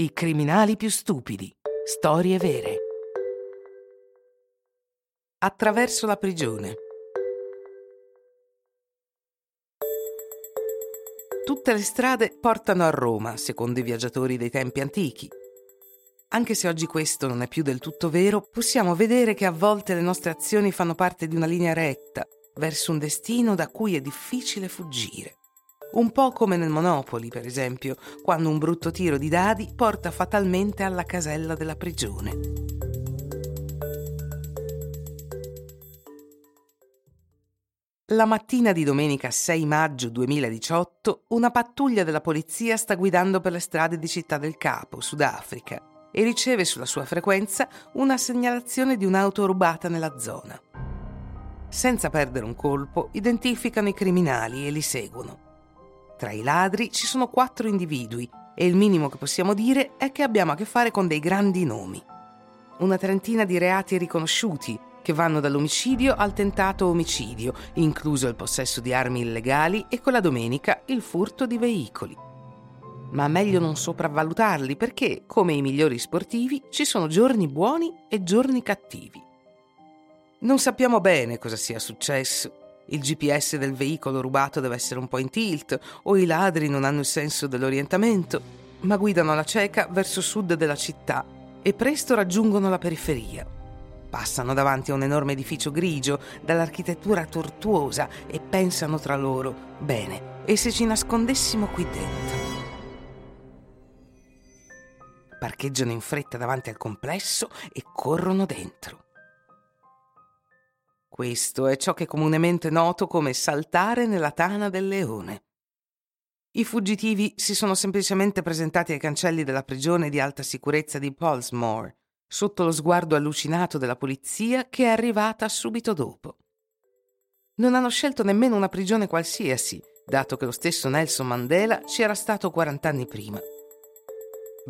I criminali più stupidi. Storie vere. Attraverso la prigione. Tutte le strade portano a Roma, secondo i viaggiatori dei tempi antichi. Anche se oggi questo non è più del tutto vero, possiamo vedere che a volte le nostre azioni fanno parte di una linea retta, verso un destino da cui è difficile fuggire. Un po' come nel Monopoli, per esempio, quando un brutto tiro di dadi porta fatalmente alla casella della prigione. La mattina di domenica 6 maggio 2018 una pattuglia della polizia sta guidando per le strade di Città del Capo, Sudafrica, e riceve sulla sua frequenza una segnalazione di un'auto rubata nella zona. Senza perdere un colpo, identificano i criminali e li seguono. Tra i ladri ci sono quattro individui e il minimo che possiamo dire è che abbiamo a che fare con dei grandi nomi. Una trentina di reati riconosciuti che vanno dall'omicidio al tentato omicidio, incluso il possesso di armi illegali e quella domenica il furto di veicoli. Ma meglio non sopravvalutarli perché, come i migliori sportivi, ci sono giorni buoni e giorni cattivi. Non sappiamo bene cosa sia successo. Il GPS del veicolo rubato deve essere un po' in tilt o i ladri non hanno il senso dell'orientamento, ma guidano alla cieca verso sud della città e presto raggiungono la periferia. Passano davanti a un enorme edificio grigio dall'architettura tortuosa e pensano tra loro, bene, e se ci nascondessimo qui dentro? Parcheggiano in fretta davanti al complesso e corrono dentro. Questo è ciò che è comunemente noto come saltare nella tana del leone. I fuggitivi si sono semplicemente presentati ai cancelli della prigione di alta sicurezza di Polsmore, sotto lo sguardo allucinato della polizia che è arrivata subito dopo. Non hanno scelto nemmeno una prigione qualsiasi, dato che lo stesso Nelson Mandela ci era stato 40 anni prima.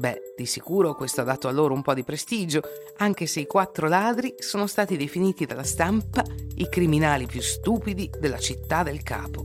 Beh, di sicuro questo ha dato a loro un po' di prestigio, anche se i quattro ladri sono stati definiti dalla stampa i criminali più stupidi della città del capo.